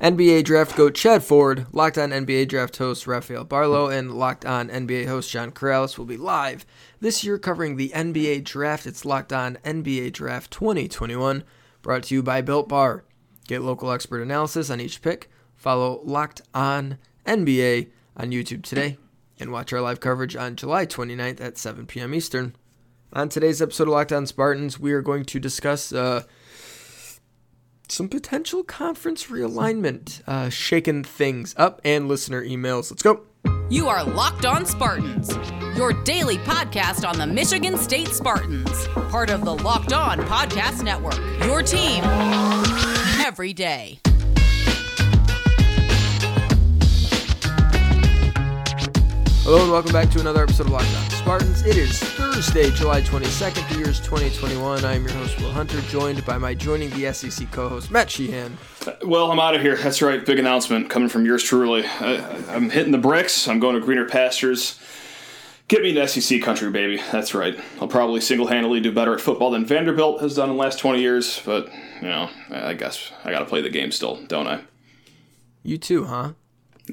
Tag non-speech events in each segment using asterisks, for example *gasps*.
NBA Draft Goat Chad Ford, Locked On NBA Draft host Rafael Barlowe, and Locked On NBA host John Corrales will be live this year covering the NBA Draft. It's Locked On NBA Draft 2021, brought to you by Built Bar. Get local expert analysis on each pick. Follow Locked On NBA on YouTube today, and watch our live coverage on July 29th at 7 p.m. Eastern. On today's episode of Locked On Spartans, we are going to discuss. Uh, some potential conference realignment, uh, shaking things up, and listener emails. Let's go. You are Locked On Spartans, your daily podcast on the Michigan State Spartans, part of the Locked On Podcast Network. Your team every day. Hello and welcome back to another episode of Locked On Spartans. It is Thursday, July 22nd, the year is 2021. I am your host, Will Hunter, joined by my joining the SEC co-host, Matt Sheehan. Uh, well, I'm out of here. That's right. Big announcement coming from yours truly. I, I'm hitting the bricks. I'm going to greener pastures. Get me to SEC country, baby. That's right. I'll probably single-handedly do better at football than Vanderbilt has done in the last 20 years, but, you know, I guess I got to play the game still, don't I? You too, huh?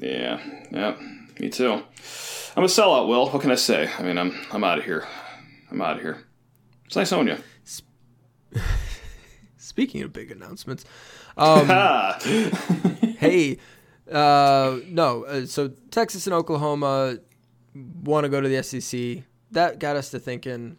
Yeah, yeah, me too. I'm a sellout, Will. What can I say? I mean, I'm I'm out of here. I'm out of here. It's nice knowing you. *laughs* Speaking of big announcements, um, *laughs* hey, uh, no, uh, so Texas and Oklahoma want to go to the SEC. That got us to thinking,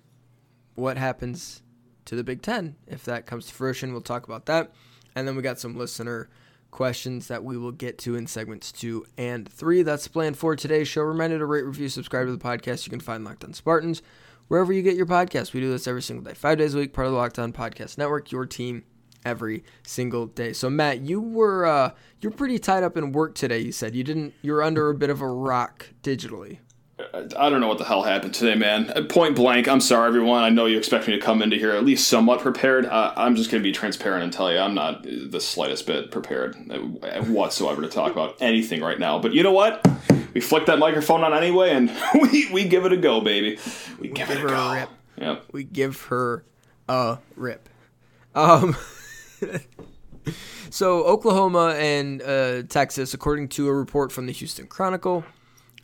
what happens to the Big Ten if that comes to fruition? We'll talk about that, and then we got some listener questions that we will get to in segments two and three. That's planned for today's show. Reminder to rate, review, subscribe to the podcast. You can find Locked On Spartans wherever you get your podcast. We do this every single day, five days a week, part of the Locked On Podcast Network, your team every single day. So Matt, you were uh, you're pretty tied up in work today. You said you didn't. You're under a bit of a rock digitally. I don't know what the hell happened today, man. Uh, point blank, I'm sorry, everyone. I know you expect me to come into here at least somewhat prepared. Uh, I'm just going to be transparent and tell you I'm not the slightest bit prepared whatsoever to talk about anything right now. But you know what? We flick that microphone on anyway, and *laughs* we, we give it a go, baby. We, we give, give, it a go. A rip. Yep. We give her a rip. Um. *laughs* so Oklahoma and uh, Texas, according to a report from the Houston Chronicle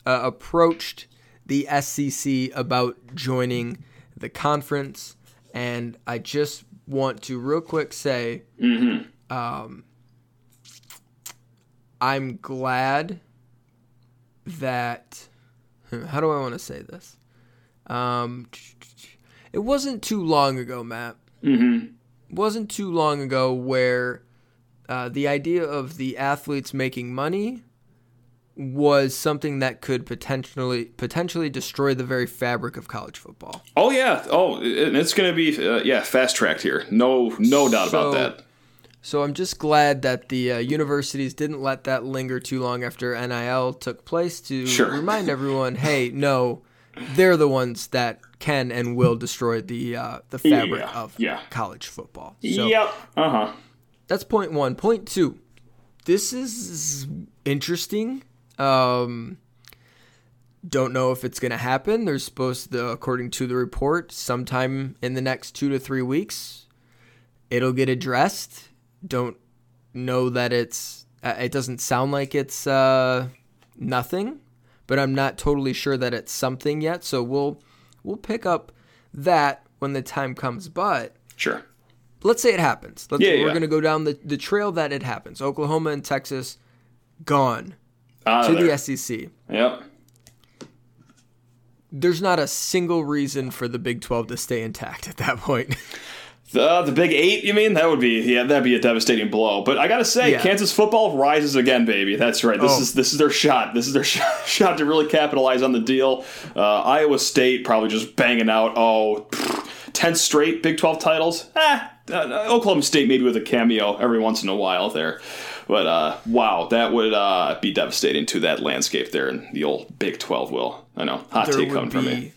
uh, approached the SEC about joining the conference, and I just want to real quick say, mm-hmm. um, I'm glad that. *laughs* How do I want to say this? Um, it wasn't too long ago, Matt. Mm-hmm. Wasn't too long ago where uh, the idea of the athletes making money was something that could potentially potentially destroy the very fabric of college football. Oh yeah, oh it's going to be uh, yeah fast tracked here. No no doubt so, about that. So I'm just glad that the uh, universities didn't let that linger too long after NIL took place to sure. remind everyone, hey, no, they're the ones that can and will destroy the uh, the fabric yeah, of yeah. college football. So yep. Uh huh. That's point one. Point two. This is interesting um, don't know if it's going to happen. They're supposed to, according to the report, sometime in the next two to three weeks, it'll get addressed. Don't know that it's, uh, it doesn't sound like it's uh, nothing, but I'm not totally sure that it's something yet. So we'll, we'll pick up that when the time comes. But sure. Let's say it happens. Let's, yeah, we're yeah. going to go down the, the trail that it happens. Oklahoma and Texas gone out to the SEC. Yep. There's not a single reason for the Big 12 to stay intact at that point. The, the Big Eight, you mean? That would be yeah, that'd be a devastating blow. But I gotta say, Yeah. Kansas football rises again, baby. That's right. This Oh. is this is their shot. This is their shot, *laughs* shot to really capitalize on the deal. Uh, Iowa State probably just banging out oh, pfft, 10 straight Big Twelve titles. Ah, uh, Oklahoma State maybe with a cameo every once in a while there. But uh, wow, that would uh, be devastating to that landscape there in the old Big Twelve. Will I know? Hot there take coming from me.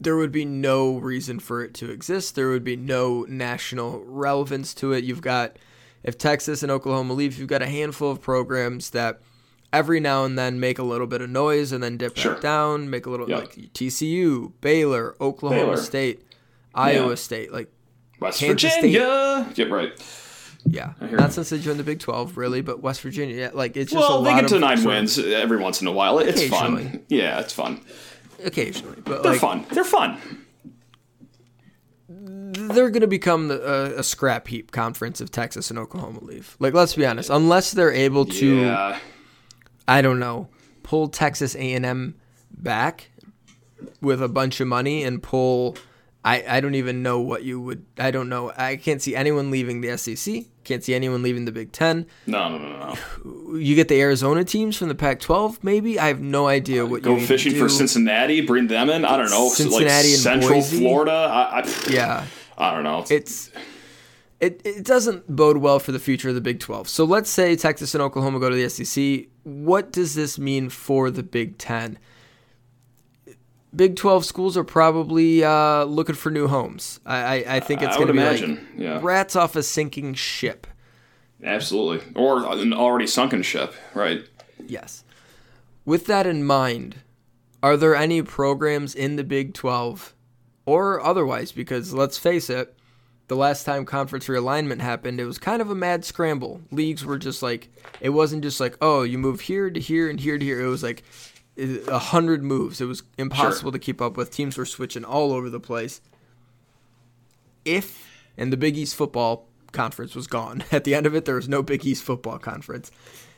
there would be no reason for it to exist. There would be no national relevance to it. You've got if Texas and Oklahoma leave, you've got a handful of programs that every now and then make a little bit of noise and then dip Sure. back down, make a little Yep. like TCU, Baylor, Oklahoma Baylor. State, Iowa State, like West Kansas Virginia. Yeah, right. Yeah, not since they joined the Big Twelve, really, but West Virginia. Yeah, like it's just well, a they get to of nine sort of- wins every once in a while. It's fun. Yeah, it's fun. occasionally, but They're like fun. They're fun. they're going to become the, uh, a scrap heap conference if Texas and Oklahoma leave. Like, let's be honest, unless they're able to, Yeah. I don't know, pull Texas A and M back with a bunch of money and pull. I, I don't even know what you would. I don't know. I can't see anyone leaving the SEC. Can't see anyone leaving the Big Ten. No, no, no, no. You get the Arizona teams from the Pac-12. Maybe I have no idea what Go you fishing for. Cincinnati, bring them in. I don't know, Cincinnati like and Central Boise? Florida. I, I, Yeah. I don't know. it's it, it doesn't bode well for the future of the Big 12. So let's say Texas and Oklahoma go to the SEC. What does this mean for the Big 10? Big 12 schools are probably uh, looking for new homes. I, I, I think it's going to be imagine, like yeah. rats off a sinking ship. Absolutely, or an already sunken ship, right? Yes. With that in mind, are there any programs in the Big 12 or otherwise? Because let's face it, the last time conference realignment happened, it was kind of a mad scramble. Leagues were just like, it wasn't just like, oh, you move here to here and here to here. It was like a hundred moves. It was impossible to keep up with. Teams were switching all over the place. If, and the Big East football conference was gone. *laughs* At the end of it, there was no Big East football conference.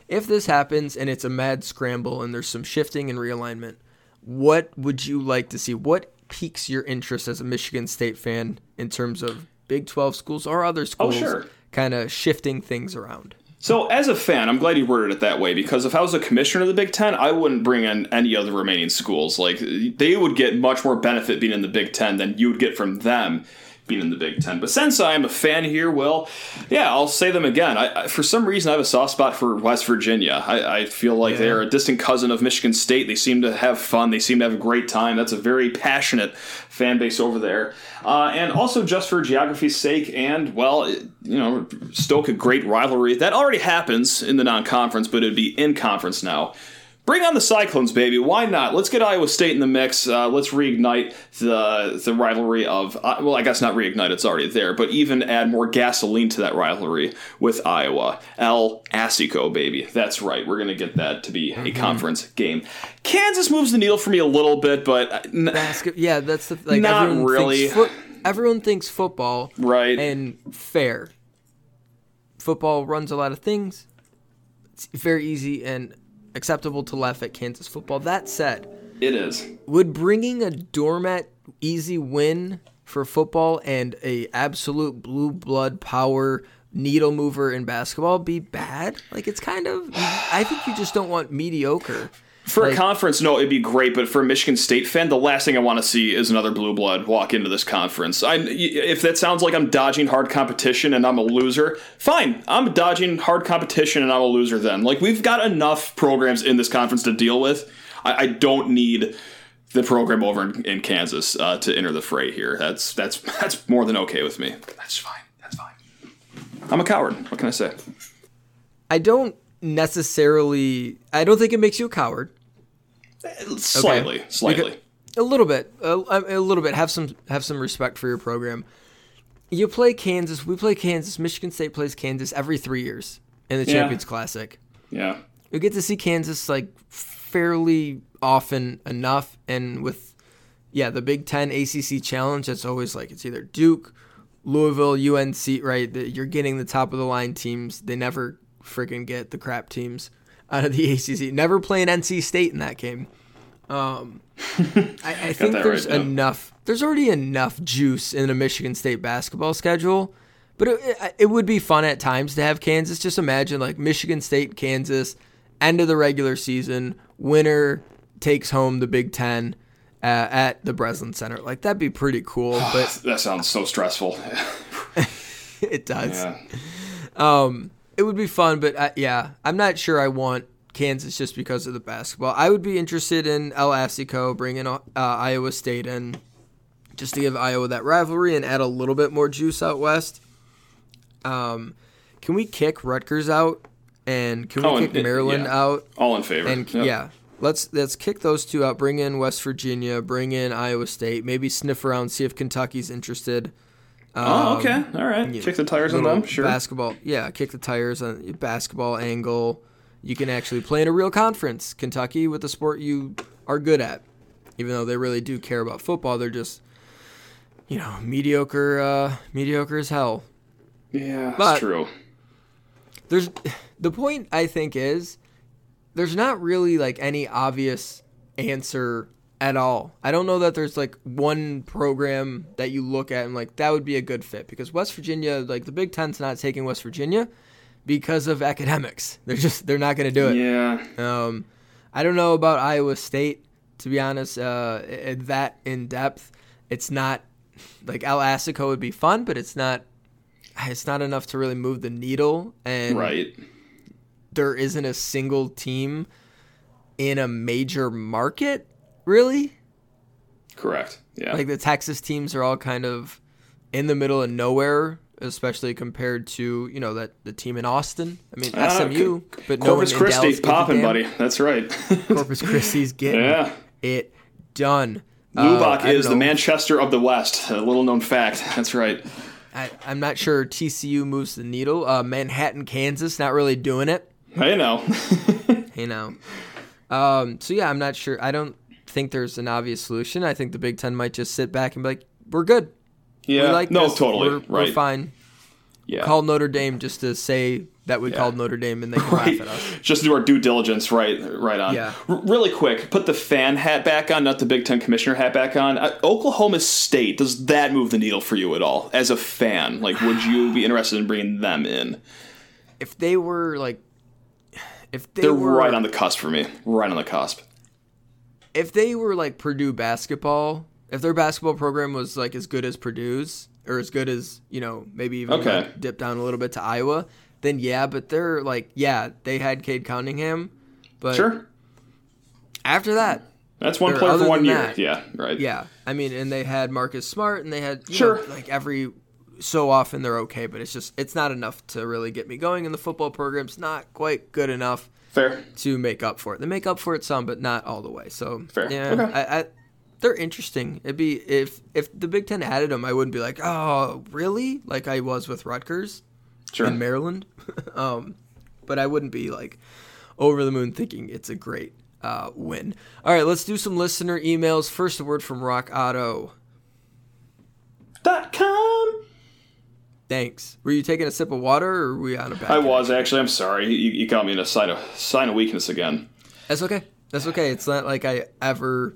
If this happens and it's a mad scramble and there's some shifting and realignment, what would you like to see? What piques your interest as a Michigan State fan in terms of Big 12 schools or other oh, schools oh, sure. kind of shifting things around? So, as a fan, I'm glad you worded it that way because if I was a commissioner of the Big Ten, I wouldn't bring in any of the remaining schools. Like, they would get much more benefit being in the Big Ten than you would get from them being in the Big Ten. But since I'm a fan here, well, yeah, I'll say them again. I, I, for some reason, I have a soft spot for West Virginia. I, I feel like they're a distant cousin of Michigan State. They seem to have fun. They seem to have a great time. That's a very passionate fan base over there. Uh, and also, just for geography's sake, and well, it- you know, stoke a great rivalry that already happens in the non-conference, but it'd be in conference now. Bring on the Cyclones, baby. Why not? Let's get Iowa State in the mix. Uh, let's reignite the the rivalry of uh, well, I guess not reignite. It's already there, but even add more gasoline to that rivalry with Iowa. El Asico, baby. That's right. We're gonna get that to be a conference game. Kansas moves the needle for me a little bit, but uh, n- Basket, yeah, that's the like Not everyone really. Thinks foot, everyone thinks football, Right. And fair. Football runs a lot of things. It's very easy and acceptable to laugh at Kansas football. That said, it is. would bringing a doormat easy win for football and a absolute blue blood power needle mover in basketball be bad? Like it's kind of. I think you just don't want mediocre. For Like- a conference, no, it'd be great. But for a Michigan State fan, the last thing I want to see is another blue blood walk into this conference. I, if that sounds like I'm dodging hard competition and I'm a loser, fine. I'm dodging hard competition and I'm a loser. Then, like we've got enough programs in this conference to deal with. I, I don't need the program over in, in Kansas uh, to enter the fray here. That's that's *laughs* that's more than okay with me. That's fine. That's fine. I'm a coward. What can I say? I don't necessarily. I don't think it makes you a coward. Slightly, slightly. A little bit, a, a little bit. Have some have some respect for your program. You play Kansas. We play Kansas. Michigan State plays Kansas every three years in the Yeah. Champions Classic. Yeah. We get to see Kansas like fairly often enough, and with yeah the Big Ten ACC Challenge, it's always like it's either Duke, Louisville, UNC. Right, you're getting the top of the line teams. They never freaking get the crap teams out of the *laughs* ACC. Never playing NC State in that game. Um, *laughs* I, I think there's right, enough. There's already enough juice in a Michigan State basketball schedule. But it, it, would be fun at times to have Kansas. Just imagine like Michigan State, Kansas, end of the regular season, winner takes home the Big Ten uh, at the Breslin Center. Like that'd be pretty cool. *sighs* But That sounds so stressful. *laughs* it does. yeah. It would be fun, but uh, yeah, I'm not sure I want Kansas just because of the basketball. I would be interested in El Asico bringing uh, Iowa State in just to give Iowa that rivalry and add a little bit more juice out west. Um, can we kick Rutgers out and can we Oh, kick it- Maryland yeah. out? All in favor. And Yep. yeah, let's let's kick those two out. Bring in West Virginia. Bring in Iowa State. Maybe sniff around, see if Kentucky's interested. Oh, okay. All right. Kick the tires on them. Sure. Basketball. Yeah, kick the tires on basketball angle. You can actually play in a real conference, Kentucky, with the sport you are good at. Even though they really do care about football, they're just, you know, mediocre, uh, mediocre as hell. yeah, But- that's true. There's *sighs* the point I think is there's not really like any obvious answer at all. I don't know that there's like one program that you look at and like that would be a good fit because West Virginia, like the Big Ten's not taking West Virginia because of academics. *laughs* They're just they're not going to do it. Yeah. Um, I don't know about Iowa State to be honest. Uh, that in depth, it's not like El Asico would be fun, but it's not. It's not enough to really move the needle, and Right. there isn't a single team in a major market, really. Correct. Yeah. Like the Texas teams are all kind of in the middle of nowhere, especially compared to you know that the team in Austin. I mean Ah, SMU, Co- but no Corpus in Christi Dallas gives a popping, buddy. That's right. *laughs* Corpus Christi's getting Yeah. it done. Uh, Lubbock I is the. Manchester of the West. A little known fact. That's right. I, I'm not sure TCU moves the needle. Uh, Manhattan, Kansas, not really doing it. I know. *laughs* You know. Um, so yeah, I'm not sure. I don't think there's an obvious solution. I think the Big Ten might just sit back and be like, "We're good. yeah. we like no, this. totally. We're, right. we're fine." Yeah. Call Notre Dame just to say that we called Notre Dame and they can *laughs* Right. laugh at us. Just to do our due diligence, right? Right on. Yeah. R- really quick, put the fan hat back on, not the Big Ten commissioner hat back on. Uh, Oklahoma State does that move the needle for you at all as a fan? Like, would you be interested in bringing them in? If they were like, if they They're were right on the cusp for me. Right on the cusp. If they were like Purdue basketball, if their basketball program was like as good as Purdue's or as good as you know maybe even Okay. like, dip down a little bit to Iowa, then yeah. But they're like yeah, they had Cade Cunningham, but Sure. after that, That's one player for one year. that, yeah. Right. yeah. I mean, and they had Marcus Smart, and they had you Sure. know, like every so often they're okay, but it's just it's not enough to really get me going. And the football program's not quite good enough Fair. to make up for it. They make up for it some, but not all the way. So Fair. yeah, Okay. I, I, they're interesting. It'd be if if the Big Ten added them, I wouldn't be like, oh, really? Like I was with Rutgers Sure. in Maryland. *laughs* um, but I wouldn't be like over the moon thinking it's a great uh, win. All right, let's do some listener emails. First, a word from Rock Auto. Dot com. Thanks. Were you taking a sip of water, or were we on a back? I was actually. I'm sorry. You, you got me in a sign of sign of weakness again. That's okay. That's okay. It's not like I ever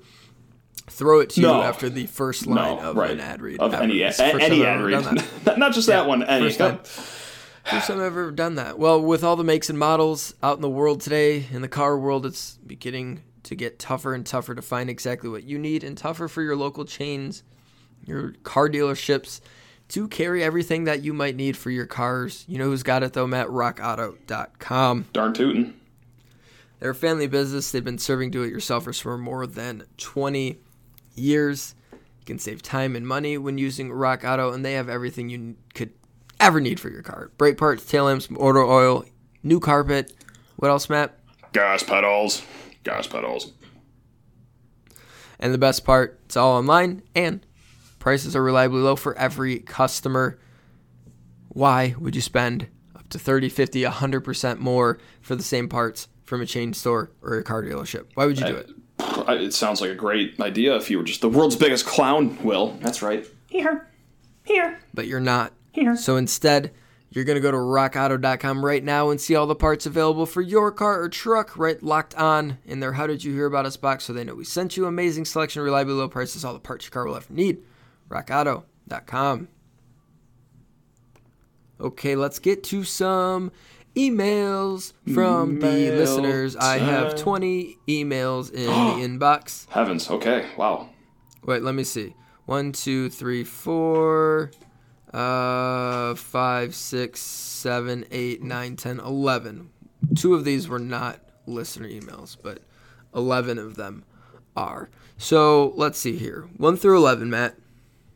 throw it to No. you after the first line No, of right. an ad read. Of ever. any first any ad read. *laughs* Not- just that one. Any. first time. First time I've ever done that. Well, with all the makes and models out in the world today, in the car world, it's beginning to get tougher and tougher to find exactly what you need, and tougher for your local chains, your car dealerships, to carry everything that you might need for your cars. You know who's got it though, Matt? RockAuto.com. Darn tootin'. They're a family business. They've been serving do-it-yourselfers for more than 20 years. You can save time and money when using Rock Auto, and they have everything you could ever need for your car: brake parts, tail lamps, motor oil, new carpet. What else, Matt? Gas pedals. Gas pedals. And the best part, it's all online, and prices are reliably low for every customer. Why would you spend up to 30, 50, 100% more for the same parts from a chain store or a car dealership? Why would you do it? I- It sounds like a great idea if you were just the world's biggest clown, Will. That's right. Here. Here. but you're not. Here. So instead, you're going to go to rockauto.com right now and see all the parts available for your car or truck right locked on in their How Did You Hear About Us box so they know we sent you. Amazing selection, reliably low prices, all the parts your car will ever need. rockauto.com. Okay, let's get to some emails from the listeners. I have 20 emails in the *gasps* inbox. Heavens. Okay. Wow. Wait, let me see. One, two, three, four, uh, five, six, seven, eight, nine, ten, eleven. Two of these were not listener emails, but eleven of them are. So let's see here. One through eleven, Matt.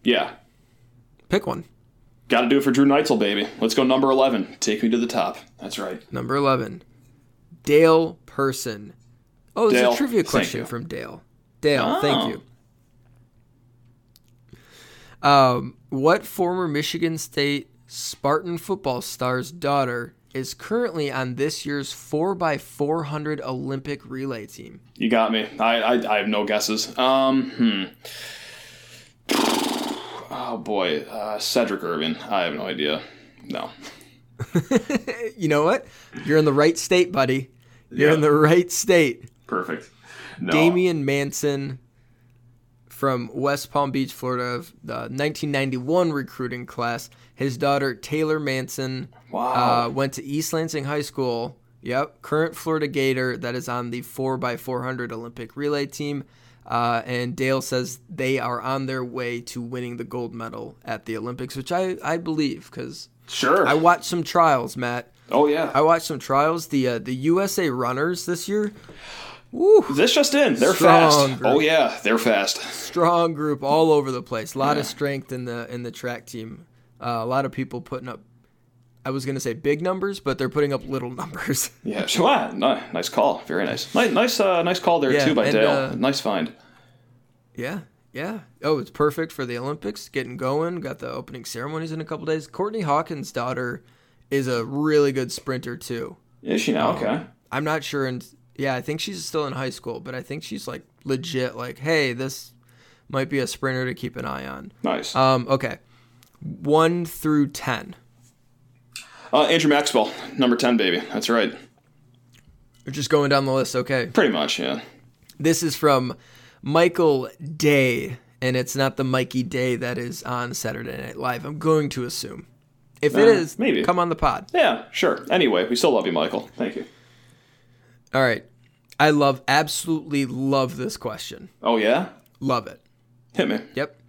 Yeah. Pick one. Got to do it for Drew Neitzel, baby. Let's go number 11. Take me to the top. That's right. Number eleven. Dale Person. Oh, it's Dale, a trivia question from Dale. Dale, Oh. thank you. Um, what former Michigan State Spartan football star's daughter is currently on this year's 4x400 Olympic relay team? You got me. I I, I have no guesses. Um, hmm. Oh boy, uh, Sedrick Irvin. I have no idea. No. *laughs* You know what? You're in the right state, buddy. You're Yeah. in the right state. Perfect. No. Damian Manson from West Palm Beach, Florida, of the 1991 recruiting class. His daughter Taylor Manson Wow. uh, went to East Lansing High School. Yep, current Florida Gator that is on the 4x400 Olympic relay team. Uh, and Dale says they are on their way to winning the gold medal at the Olympics, which I, I believe because Sure. I watched some trials, Matt. oh yeah. I watched some trials. The uh, the USA runners this year, woo, this just in. They're fast. group. Oh yeah, they're fast. strong group all over the place. A lot of strength in the in the track team. Uh, a lot of people putting up. I was gonna say big numbers, but they're putting up little *laughs* numbers. Yeah. Sure. Wow. ni- Nice call. Very nice. Nice. Nice. Uh, nice call there Yeah, too by and, Dale. uh, nice find. yeah, yeah. Oh, it's perfect for the Olympics. Getting going. Got the opening ceremonies in a couple days. Courtney Hawkins' daughter is a really good sprinter too. Is she now? Okay. I'm not sure, and yeah, I think she's still in high school, but I think she's like legit. Like, hey, this might be a sprinter to keep an eye on. Nice. Um, okay, one through ten. Uh, Andrew Maxwell, number ten, baby. That's right. We're just going down the list. Okay, Pretty much. Yeah. this is from Michael Day, and it's not the Mikey Day that is on Saturday Night Live. I'm going to assume. If it Uh, is, maybe. come on the pod. Yeah. Sure. Anyway, we still love you, Michael. Thank you. All right. I love, absolutely love this question. Oh yeah. Love it. Hit me. Yep.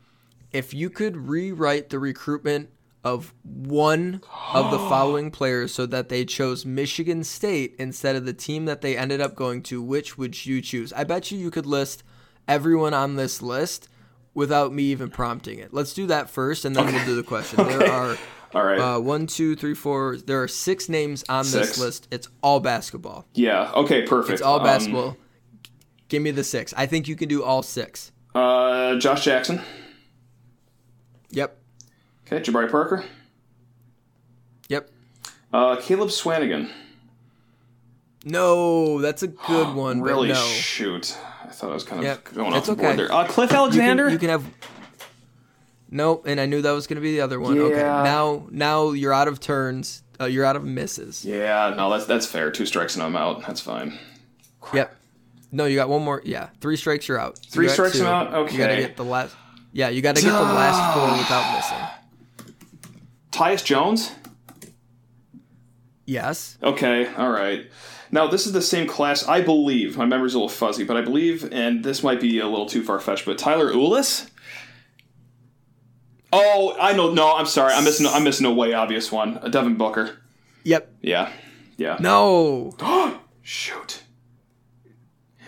If you could rewrite the recruitment of one of the *gasps* following players so that they chose Michigan State instead of the team that they ended up going to, which would you choose? I bet you you could list everyone on this list without me even prompting it. Let's do that first, and then we'll do the question. *laughs* There are *laughs* All right. uh, one, two, three, four. There are six names on Six. this list. It's all basketball. yeah. Okay. Perfect. It's all Um, basketball. Give me the six. I think you can do all six. Uh, Josh Jackson. Yep. Okay. Jabari Parker. Yep. Uh, Caleb Swanigan. No, that's a good *gasps* one. but Really? no. Shoot. I thought I was kind of Yep, going off it's the okay. board there. Uh, Cliff You can- Alexander. You can, have. Nope, and I knew that was going to be the other one. Okay, now now you're out of turns. Uh, you're out of misses. yeah. No, that's that's fair. Two strikes and I'm out. That's fine. Yep. No, you got one more. Yeah, three strikes. You're out. Three you strikes. I'm out? You got to get the last. Yeah, you got to get the last four without missing. Tyus Jones. Yes. Okay, all right. Now this is the same class, I believe. My memory's a little fuzzy, but I believe, and this might be a little too far fetched, but Tyler Ulis. Oh, I know. No, I'm sorry. I'm missing. I'm missing a way obvious one. Uh, Devin Booker. Yep. Yeah, yeah. No. *gasps* Shoot.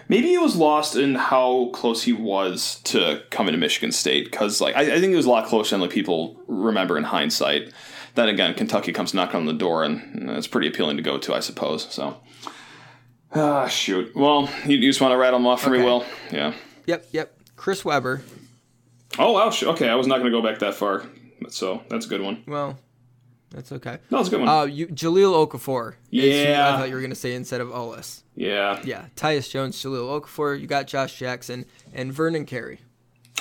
Maybe he was lost in how close he was to coming to Michigan State, because like I, I think it was a lot closer than like people remember in hindsight. Then again, Kentucky comes knocking on the door, and it's pretty appealing to go to, I suppose. So, ah, shoot. Well, you, you just want to rattle them off for me, Will? Yeah. Yep. Yep. Chris Webber. Oh, wow. Okay, I was not going to go back that far, so that's a good one. Well, that's okay. No, it's a good one. Uh, you Jahlil Okafor. Yeah. I thought you were gonna say instead of Ulis. yeah. Yeah, Tyus Jones, Jahlil Okafor. You got Josh Jackson and Vernon Carey.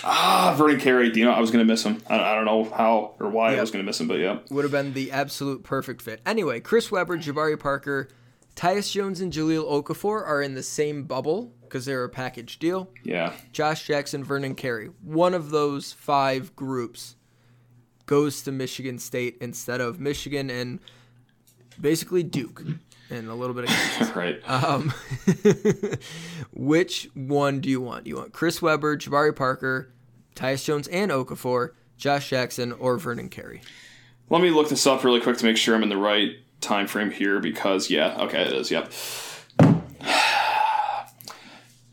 Ah, Vernon Carey. Do you know I was going to miss him? I, I don't know how or why I was going to miss him, but yeah. would have been the absolute perfect fit. Anyway, Chris Webber, Jabari Parker, Tyus Jones, and Jahlil Okafor are in the same bubble because they're a package deal. Yeah. Josh Jackson, Vernon Carey. One of those five groups goes to Michigan State instead of Michigan and basically Duke and a little bit of Kansas. *laughs* right. Um, *laughs* which one do you want? Do you want Chris Webber, Jabari Parker, Tyus Jones, and Okafor, Josh Jackson, or Vernon Carey? Let me look this up really quick to make sure I'm in the right time frame here because yeah, okay, it is. Yep. *sighs*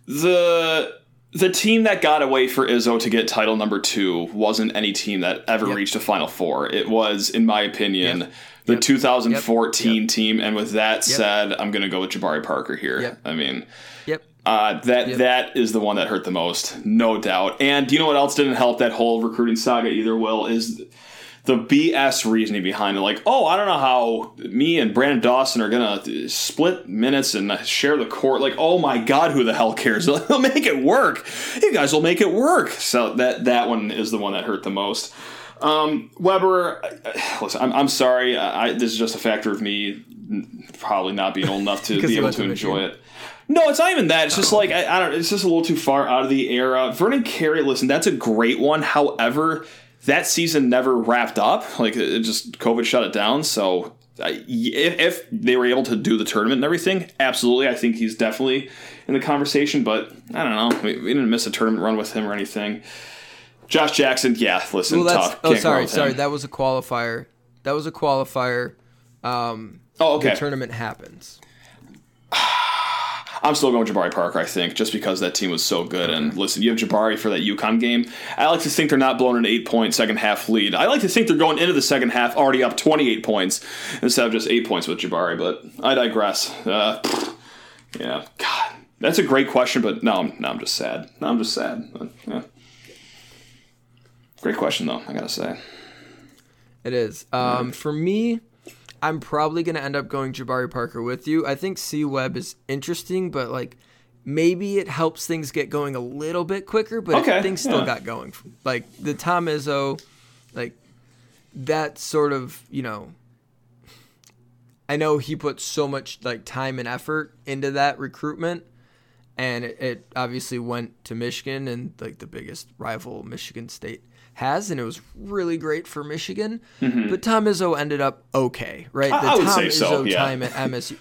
The the team that got away for Izzo to get title number two wasn't any team that ever Yep. reached a Final Four. It was, in my opinion, Yep. the Yep. 2014 Yep. team. And with that said, I'm going to go with Jabari Parker here. I mean, Yep. uh, that that is the one that hurt the most, no doubt. And do you know what else didn't help that whole recruiting saga either? Will is the BS reasoning behind it. Like, oh, I don't know how me and Branden Dawson are gonna split minutes and share the court. Like, oh my God, who the hell cares? *laughs* They'll make it work. You guys will make it work. So that that one is the one that hurt the most. Um, Webber, *sighs* listen, I'm, I'm sorry. I, this is just a factor of me probably not being old enough to *laughs* be able to to enjoy it. No, it's not even that. It's just like I, I don't. It's just a little too far out of the era. Vernon Carey, listen, that's a great one. However, that season never wrapped up. Like it just COVID shut it down. So I- if, if they were able to do the tournament and everything, absolutely, I think he's definitely in the conversation. But I don't know. We, we didn't miss a tournament run with him or anything. Josh Jackson, yeah, listen, Well, tough. oh Can't go sorry sorry that was a qualifier. That was a qualifier. Um, oh, okay. The tournament happens. *sighs* *sighs* I'm still going with Jabari Parker, I think, just because that team was so good. And listen, you have Jabari for that UConn game. I like to think they're not blowing an eight point second half lead. I like to think they're going into the second half already up 28 points instead of just eight points with Jabari, but I digress. Uh, yeah, God. That's a great question, but no, I'm, no, I'm just sad. No, I'm just sad. But, yeah. Great question, though, I gotta say. It is. Um, for me, I'm probably gonna end up going Jabari Parker with you. I think C Webb is interesting, but like maybe it helps things get going a little bit quicker. But Okay, things still yeah. got going. Like the Tom Izzo, like that sort of you know. I know he put so much like time and effort into that recruitment, and it, it obviously went to Michigan and like the biggest rival Michigan State has, and it was really great for Michigan. But Tom Izzo ended up okay, right? Mm-hmm. I- the I would Tom say so, yeah. time at MSU.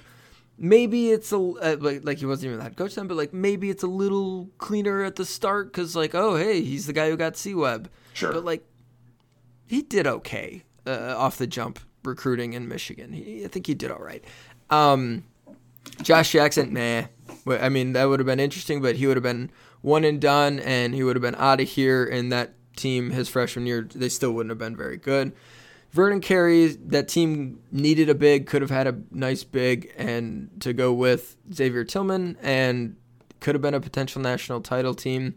Maybe it's a uh, like like he wasn't even the head coach then, but like maybe it's a little cleaner at the start because like oh hey he's the guy who got C Webb, Sure. but like he did okay uh, off the jump recruiting in Michigan. He, I think he did all right. Um, Josh Jackson, nah. Well, I mean, that would have been interesting, but he would have been one and done, and he would have been out of here. And that team, his freshman year, they still wouldn't have been very good. Vernon Carey, that team needed a big, could have had a nice big, and to go with Xavier Tillman, and could have been a potential national title team.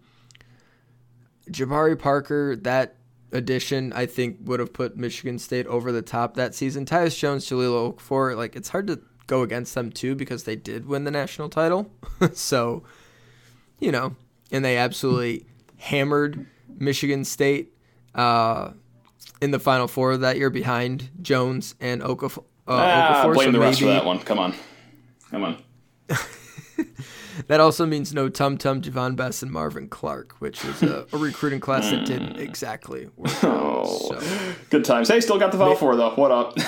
Jabari Parker, that addition, I think would have put Michigan State over the top that season. Tyus Jones, Jahlil Okafor, like it's hard to go against them too because they did win the national title. *laughs* so, you know, and they absolutely hammered Michigan State uh, in the Final Four that year behind Jones and Okafor. Uh, ah, Okafor. blame So the rest for that one. Come on. Come on. *laughs* That also means no Tum Tum, Javon Bess, and Marvin Clark, which is a, a recruiting class that didn't exactly *laughs* work out. Oh. So. Good times. Hey, still got the Final Four, though. What up?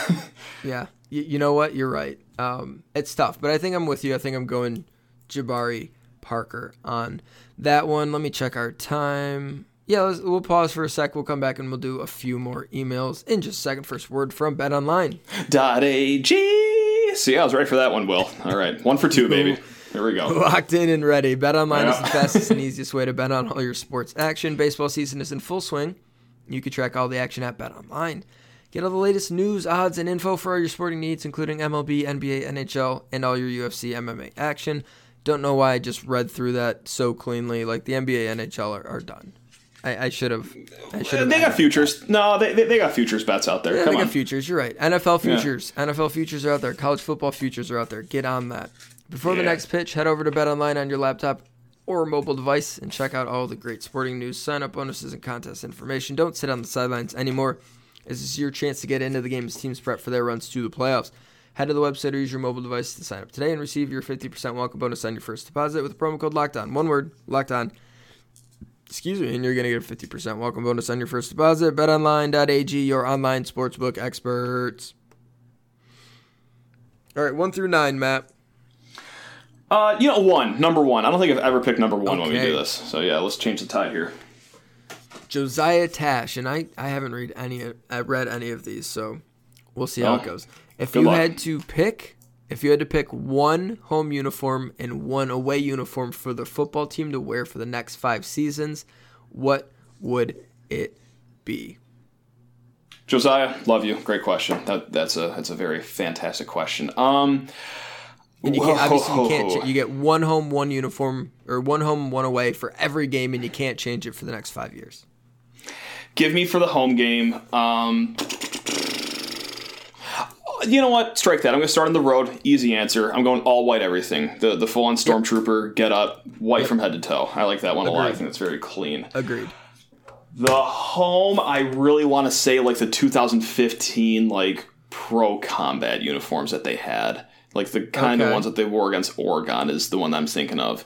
Yeah, you, you know what? You're right. Um, it's tough, but I think I'm with you. I think I'm going Jabari Parker on that one. Let me check our time. Yeah, we'll pause for a sec. We'll come back and we'll do a few more emails in just a second. First word from Bet Online. Dot AG. See, I was ready for that one, Will. All right. One for two, baby. Here we go. Locked in and ready. Bet Online is the fastest and *laughs* easiest way to bet on all your sports action. Baseball season is in full swing. You can track all the action at Bet Online. Get all the latest news, odds, and info for all your sporting needs, including MLB, NBA, NHL, and all your UFC MMA action. Don't know why I just read through that so cleanly. Like the NBA, NHL are, are done. I, I should have. I should have. They got futures. No, they, they, they got futures bets out there. Yeah, Come they on. got futures. You're right. NFL futures. NFL futures are out there. College football futures are out there. Get on that. Before the next pitch, head over to Bet Online on your laptop or mobile device and check out all the great sporting news, sign up bonuses, and contest information. Don't sit on the sidelines anymore. Is this is your chance to get into the game as teams prep for their runs to the playoffs. Head to the website or use your mobile device to sign up today and receive your 50% welcome bonus on your first deposit with the promo code Locked On. One word, Locked On. Excuse me, and you're going to get a 50% welcome bonus on your first deposit. BetOnline.ag, your online sportsbook experts. All right, one through nine, Matt. Uh, you know, one. Number one. I don't think I've ever picked number one when we do this. So, yeah, let's change the tide here. Josiah Tash, and I, I haven't read any of, I read any of these, so we'll see how it Oh, goes. If you luck. had to pick if you had to pick one home uniform and one away uniform for the football team to wear for the next five seasons, what would it be? Josiah, love you. Great question. That, that's a that's a very fantastic question. Um, and you can't obviously you can't you get one home, one uniform, or one home, one away for every game, and you can't change it for the next five years. Give me for the home game. Um, you know what? Strike that. I'm going to start on the road. Easy answer. I'm going all white everything. The the full on stormtrooper get up, white yep. from head to toe. I like that one Agreed. a lot. I think it's very clean. Agreed. The home, I really want to say like the 2015 like pro combat uniforms that they had, like the kind okay. of ones that they wore against Oregon is the one I'm thinking of.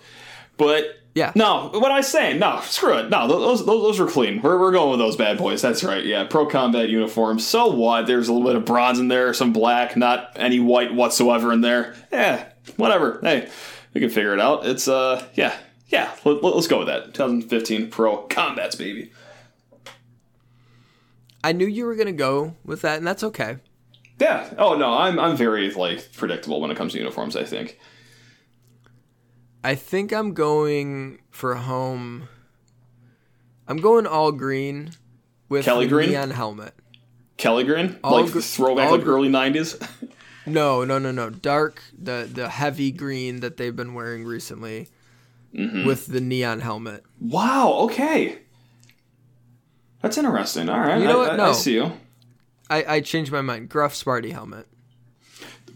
But yeah. No, what I was saying, no, *laughs* screw it. No, those, those, those were clean. We're, we're going with those bad boys. That's right. Yeah, pro combat uniforms. So what? There's a little bit of bronze in there, some black, not any white whatsoever in there. Yeah, whatever. Hey, we can figure it out. It's, uh, yeah, yeah, let, us go with that. 2015 pro combats, baby. I knew you were going to go with that, and that's okay. Yeah. Oh, no, I'm, I'm very, like, predictable when it comes to uniforms, I think. I think I'm going for home. I'm going all green with Kelly green neon helmet. Kelly green, all like gr- throwback like early '90s. *laughs* no, no, no, no. Dark, the the heavy green that they've been wearing recently, mm-hmm. with the neon helmet. Wow. Okay. That's interesting. All right. You know I, what? No. I see you. I, I changed my mind. Gruff Sparty helmet.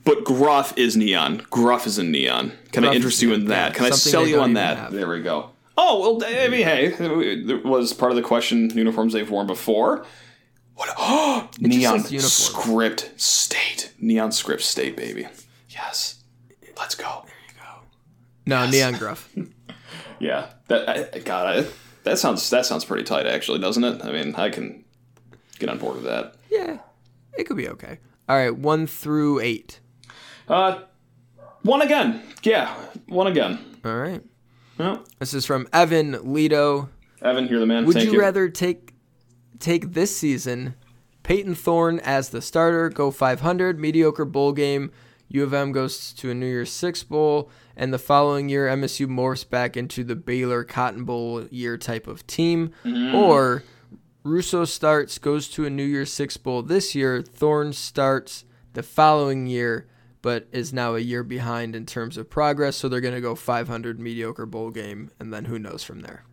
But Gruff is neon. Gruff is in neon. Can Gruff I interest you in that? Can I sell you on that? Have. There we go. Oh well, I mean, hey, it was part of the question uniforms they've worn before. What? Oh, *gasps* neon script state. Neon script state, baby. Yes. Let's go. There you go. No, yes. neon gruff. *laughs* yeah. That I, God, I, that sounds that sounds pretty tight, actually, doesn't it? I mean, I can get on board with that. Yeah, it could be okay. All right, one through eight. Uh, one again. Yeah, one again. All right. Yeah. This is from Evan Lido. Evan, you're the man. Would Thank you, you rather take take this season Payton Thorne as the starter, go 500, mediocre bowl game, U of M goes to a New Year's Six bowl, and the following year MSU morphs back into the Baylor Cotton Bowl year type of team, mm. or Russo starts, goes to a New Year's Six bowl this year, Thorne starts the following year, but is now a year behind in terms of progress. So they're going to go 500 mediocre bowl game, and then who knows from there.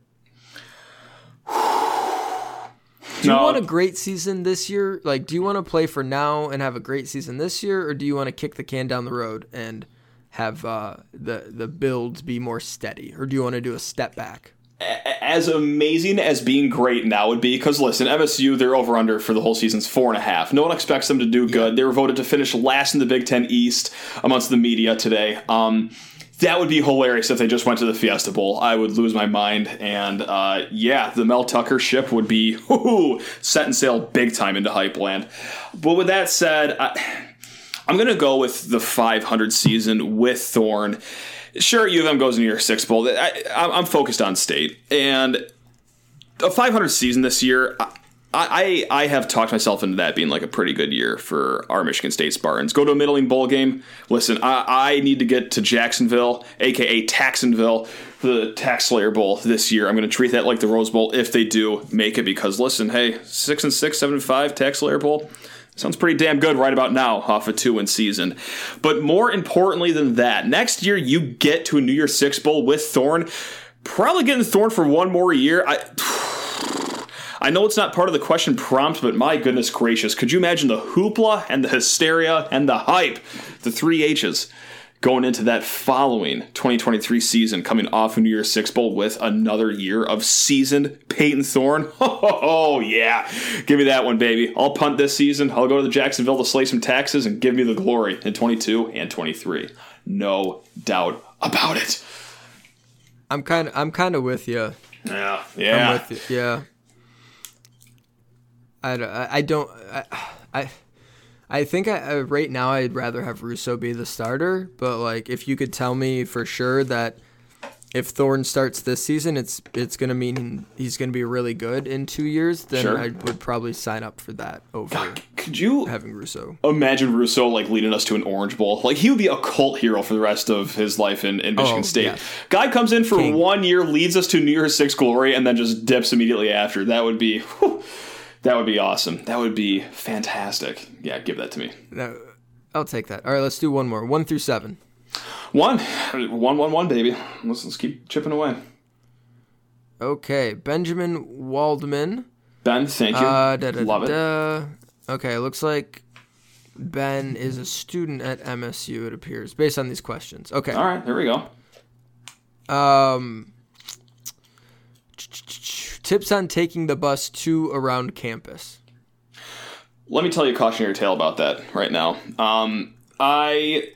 Do you no. want a great season this year? Like, do you want to play for now and have a great season this year, or do you want to kick the can down the road and have uh, the the builds be more steady, or do you want to do a step back? As amazing as being great now would be, because listen, MSU, they're over under for the whole season's four and a half. No one expects them to do good. Yeah. They were voted to finish last in the Big Ten East amongst the media today. Um, that would be hilarious if they just went to the Fiesta Bowl. I would lose my mind. And uh, yeah, the Mel Tucker ship would be *laughs* whoo, set and sail big time into hype land. But with that said, I, I'm going to go with the 500 season with Thorne sure, U of M goes into your six bowl. I, am focused on state and a 500 season this year. I, I, I have talked myself into that being like a pretty good year for our Michigan State Spartans. Go to a middling bowl game. Listen, I, I need to get to Jacksonville, aka Taxonville, for the Tax Slayer Bowl this year. I'm going to treat that like the Rose Bowl if they do make it because listen, hey, six and six, seven and five, Tax Slayer Bowl Sounds pretty damn good right about now off a two win season. But more importantly than that, next year you get to a New Year's Six Bowl with Thorne. Probably getting Thorne for one more year. I. *sighs* I know it's not part of the question prompt, but my goodness gracious, could you imagine the hoopla and the hysteria and the hype? The three H's going into that following 2023 season, coming off a New Year's Six Bowl with another year of seasoned Payton Thorne. *laughs* Oh, yeah. Give me that one, baby. I'll punt this season. I'll go to the Jacksonville to slay some taxes and give me the glory in 22 and 23. No doubt about it. I'm kind of I'm kind of with you. Yeah, yeah. I'm with you. Yeah. I, I don't I, I I think I, uh, right now I'd rather have Russo be the starter, but like if you could tell me for sure that if Thorne starts this season, it's it's gonna mean he's gonna be really good in two years. Then sure. I would probably sign up for that over. Could you having Russo? imagine Russo like leading us to an Orange Bowl? Like he would be a cult hero for the rest of his life in, in Michigan Oh, State. yes. Guy comes in for King. one year, leads us to New Year's Six glory, and then just dips immediately after. That would be whew, that would be awesome. That would be fantastic. Yeah, give that to me. No, I'll take that. All right, let's do one more. One through seven. One, one, one, one, baby. Let's, let's keep chipping away. Okay, Benjamin Waldman. Ben, thank you. Uh, da, da, Love it. da. Okay, looks like Ben is a student at MSU. It appears based on these questions. Okay. All right, here we go. Um, tips on taking the bus to around campus. Let me tell you a cautionary tale about that right now. Um, I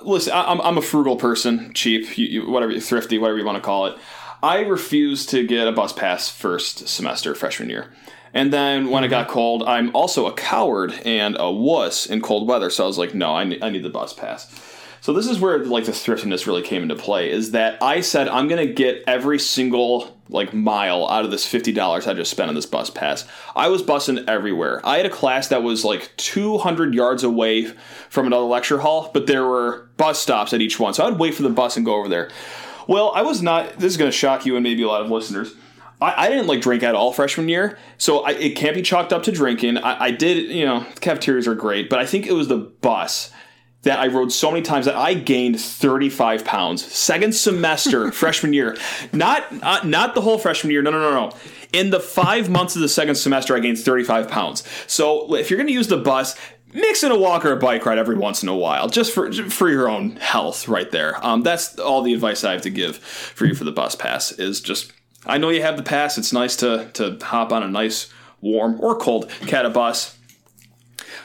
listen. I, I'm, I'm a frugal person, cheap, you, you, whatever, thrifty, whatever you want to call it. I refused to get a bus pass first semester freshman year. And then when it got cold, I'm also a coward and a wuss in cold weather. So I was like, no, I need, I need the bus pass. So this is where like the thriftiness really came into play. Is that I said I'm gonna get every single like mile out of this fifty dollars I just spent on this bus pass. I was bussing everywhere. I had a class that was like 200 yards away from another lecture hall, but there were bus stops at each one. So I'd wait for the bus and go over there. Well, I was not. This is gonna shock you and maybe a lot of listeners. I, I didn't like drink at all freshman year, so I, it can't be chalked up to drinking. I, I did, you know, cafeterias are great, but I think it was the bus that I rode so many times that I gained 35 pounds. Second semester, *laughs* freshman year. Not, not not the whole freshman year. No, no, no, no. In the five months of the second semester, I gained 35 pounds. So if you're going to use the bus, mix in a walk or a bike ride every once in a while, just for for your own health, right there. Um, that's all the advice I have to give for you for the bus pass. Is just I know you have the pass. It's nice to to hop on a nice warm or cold CATA bus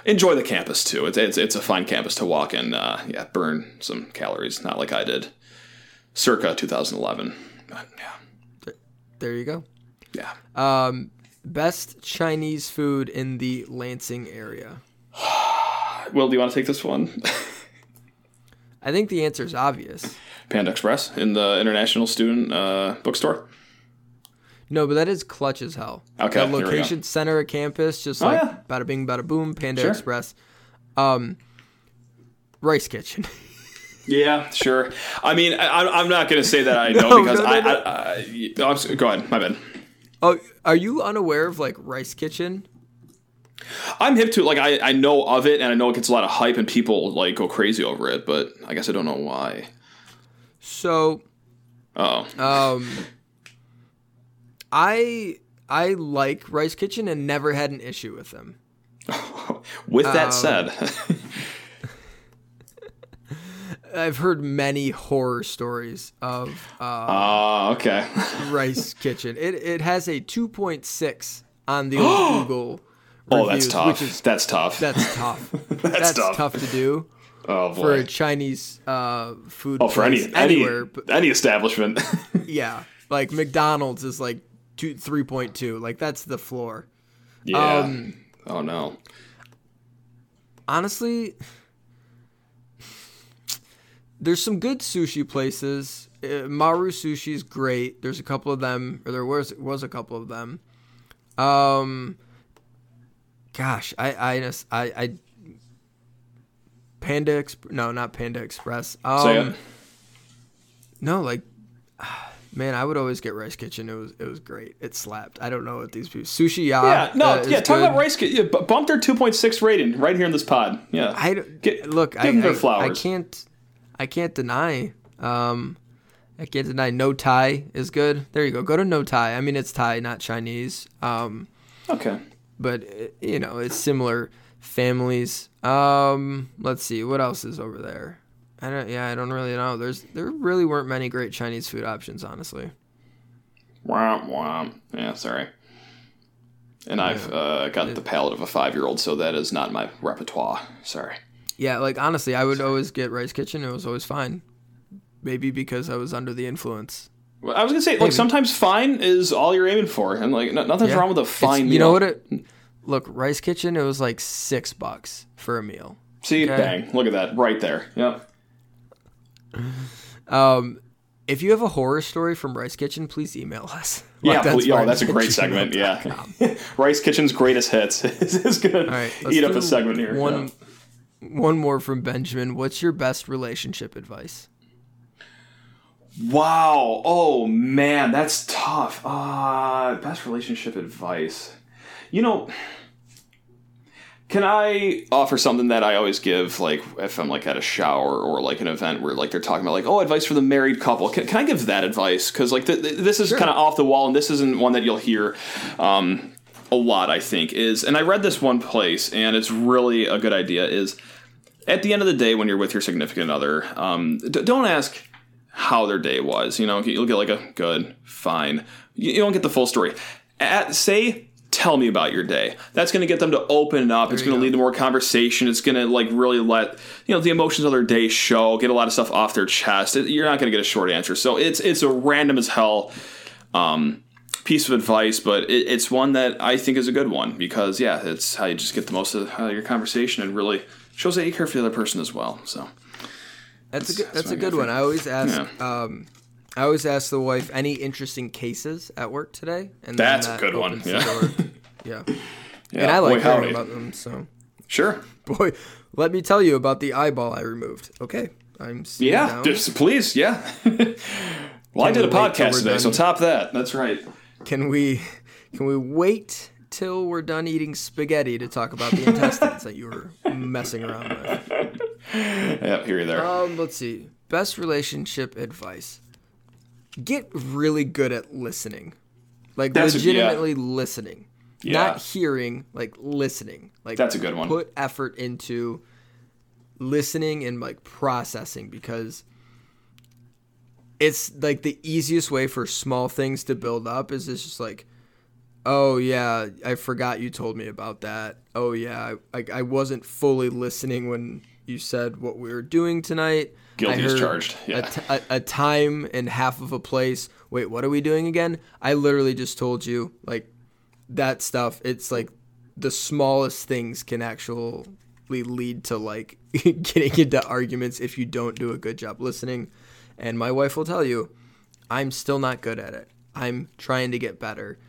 enjoy the campus too. It's it's, it's a fine campus to walk in. Uh, yeah, burn some calories, not like I did, circa 2011. But, yeah, There you go. yeah. Um, best Chinese food in the Lansing area. *sighs* Will, do you want to take this one? *laughs* I think the answer is obvious. Panda Express in the International Student uh, Bookstore. No, but that is clutch as hell. Okay, That here we go. location center of campus, just Oh, like yeah. bada bing, bada boom, Panda Sure. Express. Um, Rice Kitchen. *laughs* Yeah, sure. I mean, I, I'm- I'm not going to say that I know *laughs* No, because no, no, I. I, I, I I'm go ahead. My bad. oh, are you unaware of like Rice Kitchen? I'm hip to it. Like I, I know of it, and I know it gets a lot of hype, and people like go crazy over it. But I guess I don't know why. So, Oh, um, I I like Rice Kitchen and never had an issue with them. *laughs* with that Um, said, *laughs* I've heard many horror stories of uh, ah, okay. Rice *laughs* Kitchen. It it has a 2.6 on the *gasps* old Google. Oh, that's tough. Which is that's tough. that's tough. that's tough. tough. to do oh for a Chinese uh, food. oh, for any place any anywhere, but any establishment. yeah, like McDonald's is like two three point two. Like that's the floor. yeah. Um, oh no. honestly, there's some good sushi places. Uh, Maru Sushi is great. There's a couple of them, or there was was a couple of them. Um, gosh, I I just- I, I Panda Exp- no, not Panda Express. Um, Say it. no, like. Man, I would always get Rice Kitchen. It was it was great. It slapped. I don't know what these people sushi. Ya, Yeah, no, uh, yeah. Talk about rice. Yeah, bu- bump their 2.6 rating right here in this pod. Yeah. I Get- look. give I, them their I, I can't. I can't deny. Um, I can't deny. No Thai is good. There you go. Go to No Thai. I mean, it's Thai, not Chinese. Um, okay. but you know, it's similar families. Um, let's see what else is over there. I don't. Yeah, I don't really know. There's there really weren't many great Chinese food options, honestly. Womp womp. Yeah, sorry. And I've uh, got the palate of a five year old, so that is not my repertoire. Sorry. Yeah, like honestly, I would always get Rice Kitchen. It was always fine. Maybe because I was under the influence. Well, I was gonna say, like, sometimes fine is all you're aiming for, and like, no, nothing's Yeah. wrong with a It's- fine. You know what it? Look, Rice Kitchen. It was like six bucks for a meal. See, Okay. bang! Look at that, right there. Yep. If you have a horror story from Rice Kitchen, please email us. *laughs* Yeah, please, oh, that's a great segment. Yeah, *laughs* Rice Kitchen's greatest hits *laughs* is gonna right, eat up a segment here. One, yeah. one more from Benjamin. What's your best relationship advice? Wow. Oh man, that's tough. Uh, best relationship advice. You know, can I offer something that I always give, like if I'm like at a shower or like an event where like they're talking about like, oh, advice for the married couple? Can, can I give that advice? Because like th- th- this is sure. kind of off the wall, and this isn't one that you'll hear um, a lot. I think is, and I read this one place, and it's really a good idea. Is at the end of the day, when you're with your significant other, um, d- don't ask how their day was. You know, you'll get like a good, fine. You, you don't get the full story. At, say tell me about your day. That's going to get them to open up. There it's going to lead to more conversation. It's going to like really let you know the emotions of their day show. Get a lot of stuff off their chest. It, you're not going to get a short answer. So it's it's a random as hell um, piece of advice, but it, it's one that I think is a good one because yeah, it's how you just get the most of your conversation and really shows that you care for the other person as well. So that's, that's a good that's, that's a good one. I always ask. Yeah. Um, I always ask the wife any interesting cases at work today, and that's that a good one. Yeah. *laughs* yeah, yeah, and I like boy, hearing about them. So sure, boy, let me tell you about the eyeball I removed. Okay, I'm yeah, just, please, yeah. *laughs* well, I did a podcast today, done? so top that. That's right. Can we can we wait till we're done eating spaghetti to talk about the intestines that you were messing around with? *laughs* Yep, here you there. Um, let's see. Best relationship advice get really good at listening. Like That's legitimately a, yeah. listening. Yeah. Not hearing, like listening. Like That's a good one. Put effort into listening and like processing because it's like the easiest way for small things to build up is it's just like oh yeah i forgot you told me about that oh yeah i, I wasn't fully listening when you said what we were doing tonight Guilty as charged. Yeah. A, t- a, a time and half of a place. Wait, what are we doing again? I literally just told you like that stuff. It's like the smallest things can actually lead to like *laughs* getting into arguments if you don't do a good job listening. And my wife will tell you, I'm still not good at it. I'm trying to get better.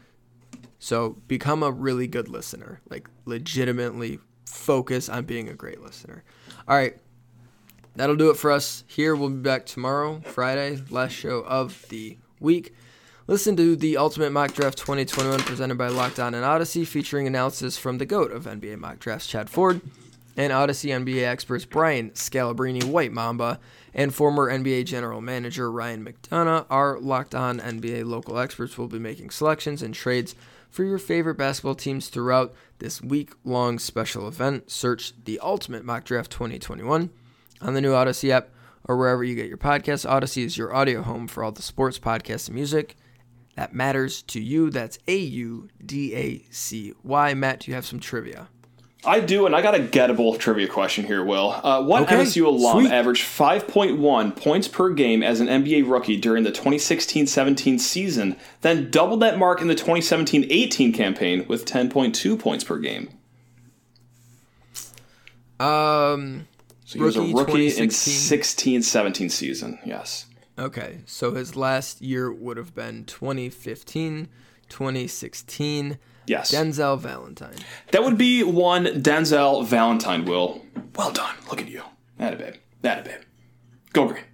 So become a really good listener. Like legitimately focus on being a great listener. All right that'll do it for us here. We'll be back tomorrow, Friday, last show of the week. Listen to the Ultimate Mock Draft 2021 presented by Locked On and Audacy, featuring analysis from the GOAT of NBA mock drafts, Chad Ford, and Audacy NBA experts Brian Scalabrine, White Mamba, and former NBA general manager Ryan McDonough. Our Locked On NBA local experts will be making selections and trades for your favorite basketball teams throughout this week long special event. Search the Ultimate Mock Draft 2021 on the new Audacy app or wherever you get your podcasts. Audacy is your audio home for all the sports, podcasts, and music that matters to you. That's A U D A C Y. Matt, do you have some trivia? I do, and I got a gettable trivia question here, Will. Uh, what okay, MSU alum sweet. averaged 5.1 points per game as an NBA rookie during the 2016 17 season, then doubled that mark in the 2017 18 campaign with 10.2 points per game? Um, so he rookie, was a rookie in 16 17 season, yes. Okay, so his last year would have been 2015, 2016. Yes. Denzel Valentine. That would be one Denzel Valentine, Will. Well done. Look at you. That a babe. That a babe. Go green.